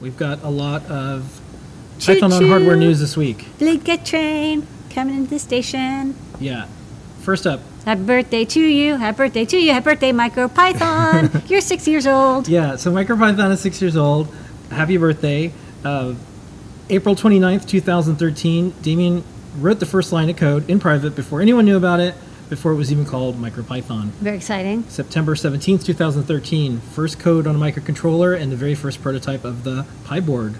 we've got a lot of Choo Python on choo. hardware news this week. Blade get train coming into the station. Yeah. First up, Happy birthday to you. Happy birthday to you. Happy birthday, MicroPython. You're six years old. yeah, so MicroPython is six years old. Happy birthday. Uh, April 29th, 2013, Damien wrote the first line of code in private before anyone knew about it, before it was even called MicroPython. Very exciting. September 17th, 2013, first code on a microcontroller and the very first prototype of the pyboard.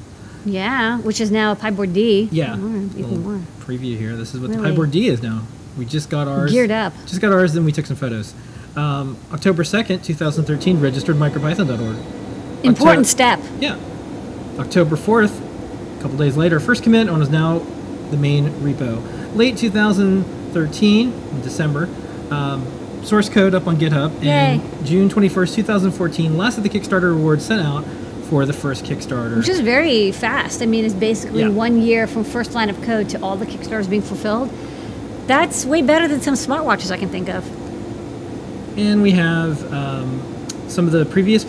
Yeah, which is now a pyboard D. Yeah, even more. preview here. This is what the Really? pyboard D is now. We just got ours. Geared up. Just got ours, then we took some photos. Um, October 2nd, 2013, registered micropython.org. Important step. Yeah. October 4th, a couple days later, first commit on is now the main repo. Late 2013, in December, um, source code up on GitHub. Yay. And June 21st, 2014, last of the Kickstarter rewards sent out for the first Kickstarter. Which is very fast. I mean, it's basically Yeah. one year from first line of code to all the Kickstarters being fulfilled. That's way better than some smartwatches I can think of. And we have um, some of the previous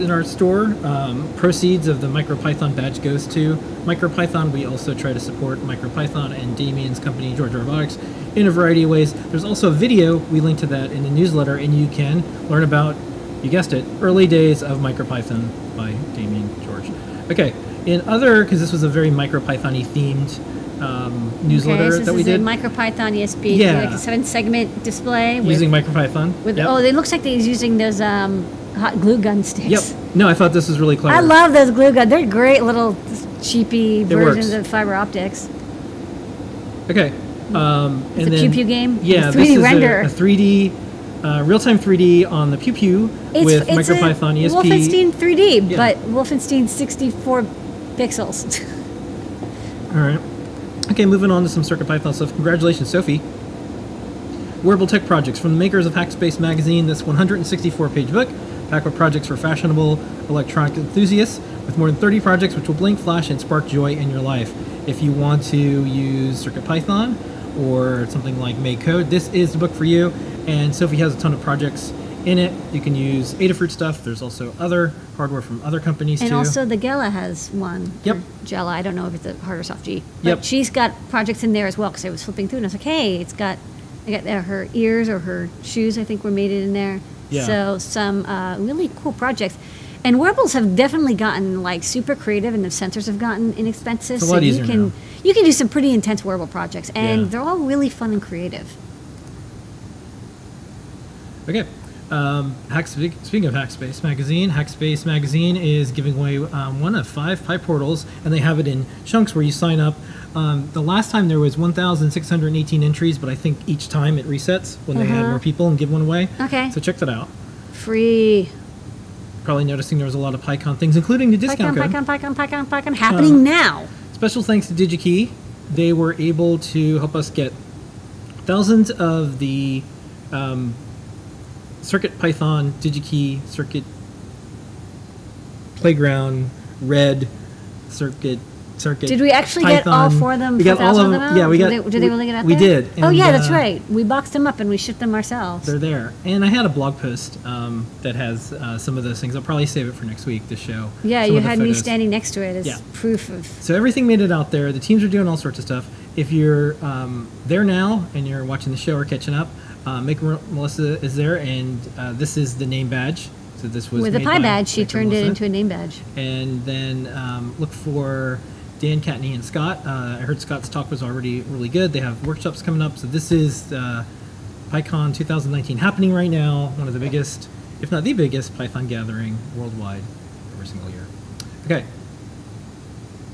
In our store. Um, proceeds of the MicroPython badge goes to MicroPython. We also try to support MicroPython and Damien's company, George Robotics, in a variety of ways. There's also a video, we link to that in the newsletter, and you can learn about, you guessed it, early days of MicroPython by Damien George. Okay, in other, because this was a very MicroPython-y themed um, newsletter okay, so this that we is did a MicroPython ESP, Yeah. like a seven segment display with, using MicroPython. with Yep. oh, it looks like he's using those um, hot glue gun sticks. Yep. No, I thought this was really clever. I love those glue guns. They're great little cheapy versions works. of fiber optics. Okay. Um, It's and a then, Pew Pew game? Yeah, It's this 3D is a- render. A, 3D, uh, real-time 3D on the Pew Pew with MicroPython E a ESP. Wolfenstein 3D, Yeah. but Wolfenstein 64 pixels. All right. Okay, moving on to some CircuitPython stuff. Congratulations, Sophie. Wearable Tech Projects from the makers of Hackspace Magazine. This 164-page book, packed with projects for fashionable electronic enthusiasts, with more than 30 projects which will blink, flash, and spark joy in your life. If you want to use CircuitPython or something like MakeCode, this is the book for you. And Sophie has a ton of projects in it. You can use Adafruit stuff. There's also other hardware from other companies and too. also the Gela has one. Yep. Gela, I don't know if it's a hard or soft G. But Yep. she's got projects in there as well because I was flipping through and I was like, hey, it's got, I got uh, her ears or her shoes, I think were made in there. Yeah. So some uh, really cool projects. And wearables have definitely gotten like super creative, and the sensors have gotten inexpensive. So you can now. you can do some pretty intense wearable projects, and Yeah. they're all really fun and creative. Okay. Um, Hackspace, speaking of Hackspace Magazine, Hackspace Magazine is giving away um, one of five PyPortals, and they have it in chunks where you sign up. Um, the last time there was 1,618 entries, but I think each time it resets when they add Uh-huh. more people and give one away. Okay. So check that out. Free. Probably noticing there was a lot of PyCon things, including the discount PyCon, code. PyCon, PyCon, PyCon, PyCon, happening Um, now. Special thanks to DigiKey. They were able to help us get thousands of the um, Circuit Python, DigiKey, Circuit Playground, Red, Circuit, Circuit. Did we actually get all four of them? We got all of them out? Yeah, we did got. They, did they really get out We there? did. oh yeah, that's uh, right. We boxed them up and we shipped them ourselves. They're there, and I had a blog post um, that has uh, some of those things. I'll probably save it for next week to show. yeah, you the had me standing next to it as Yeah. proof of. So everything made it out there. The teams are doing all sorts of stuff. If you're um, there now and you're watching the show or catching up, uh, Maker Melissa is there, and uh, this is the name badge. So this was With the PyBadge, she turned it into a name badge. And then um, look for Dan Kattni and Scott. Uh, I heard Scott's talk was already really good. They have workshops coming up. So this is uh, PyCon 2019 happening right now. One of the biggest, if not the biggest, Python gathering worldwide every single year. Okay.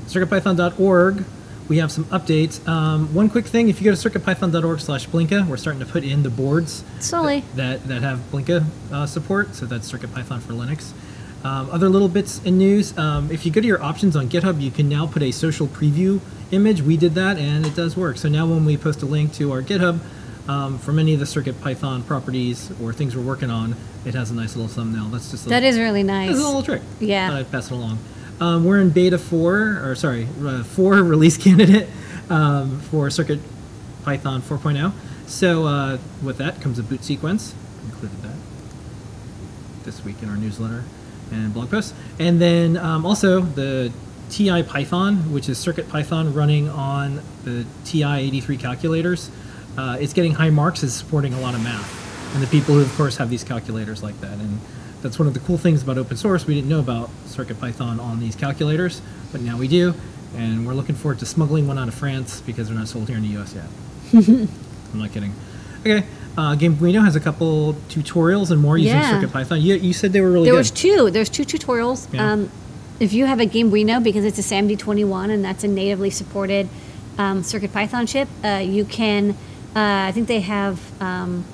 CircuitPython.org. We have some updates. Um, one quick thing: if you go to circuitpython.org/blinka, we're starting to put in the boards Slowly. that that have Blinka uh, support. So that's CircuitPython for Linux. Um, other little bits in news: um, if you go to your options on GitHub, you can now put a social preview image. We did that, and it does work. So now when we post a link to our GitHub um, from any of the CircuitPython properties or things we're working on, it has a nice little thumbnail. That's just a, That is really nice. that's a little trick. Yeah. I'd pass it along. Um, we're in beta four, or sorry, uh, four release candidate um, for Circuit Python 4.0. So uh, with that comes a boot sequence. Included that this week in our newsletter. And blog posts. And then um, also the TI Python, which is Circuit Python running on the TI-83 calculators. Uh, it's getting high marks. It's supporting a lot of math, and the people who, of course, have these calculators like that. And that's one of the cool things about open source. We didn't know about Circuit Python on these calculators, but now we do. And we're looking forward to smuggling one out of France because they're not sold here in the US yet. I'm not kidding. Okay, uh, has a couple tutorials and more using Yeah. Circuit Python. You, you said they were really There good. was two. There's two tutorials. Yeah. Um, if you have a Gamebuino, because it's a SAMD21 and that's a natively supported um, Circuit Python chip, uh, you can. Uh, I think they have um,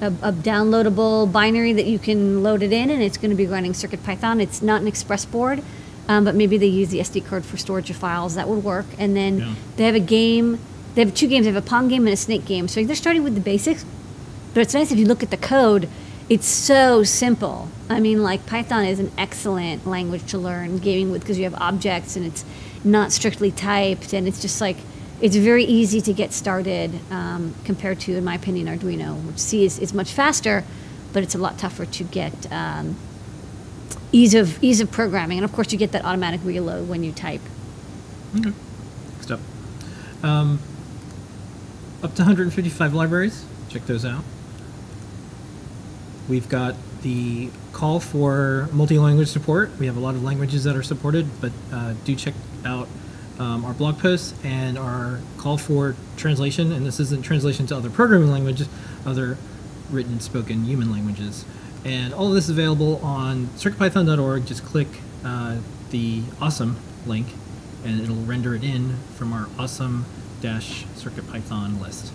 a, a downloadable binary that you can load it in, and it's going to be running Circuit Python. It's not an Express board, um, but maybe they use the SD card for storage of files. That would work. And then Yeah. they have a game. They have two games. They have a Pong game and a Snake game. So they're starting with the basics. But it's nice if you look at the code, it's so simple. I mean, like Python is an excellent language to learn gaming with because you have objects and it's not strictly typed and it's just like it's very easy to get started um, compared to, in my opinion, Arduino, which C is, is much faster, but it's a lot tougher to get um, ease of ease of programming. And of course, you get that automatic reload when you type. Okay. Next up. Um, up to 155 libraries. Check those out. We've got the call for multi-language support. We have a lot of languages that are supported, but uh, do check out um, our blog posts and our call for translation. And this isn't translation to other programming languages, other written and spoken human languages. And all of this is available on circuitpython.org. Just click uh, the awesome link and it'll render it in from our awesome dash CircuitPython list.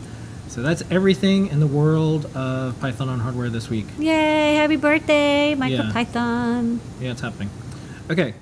So that's everything in the world of Python on hardware this week. Yay! Happy birthday, Yeah. MicroPython. Yeah, it's happening. Okay,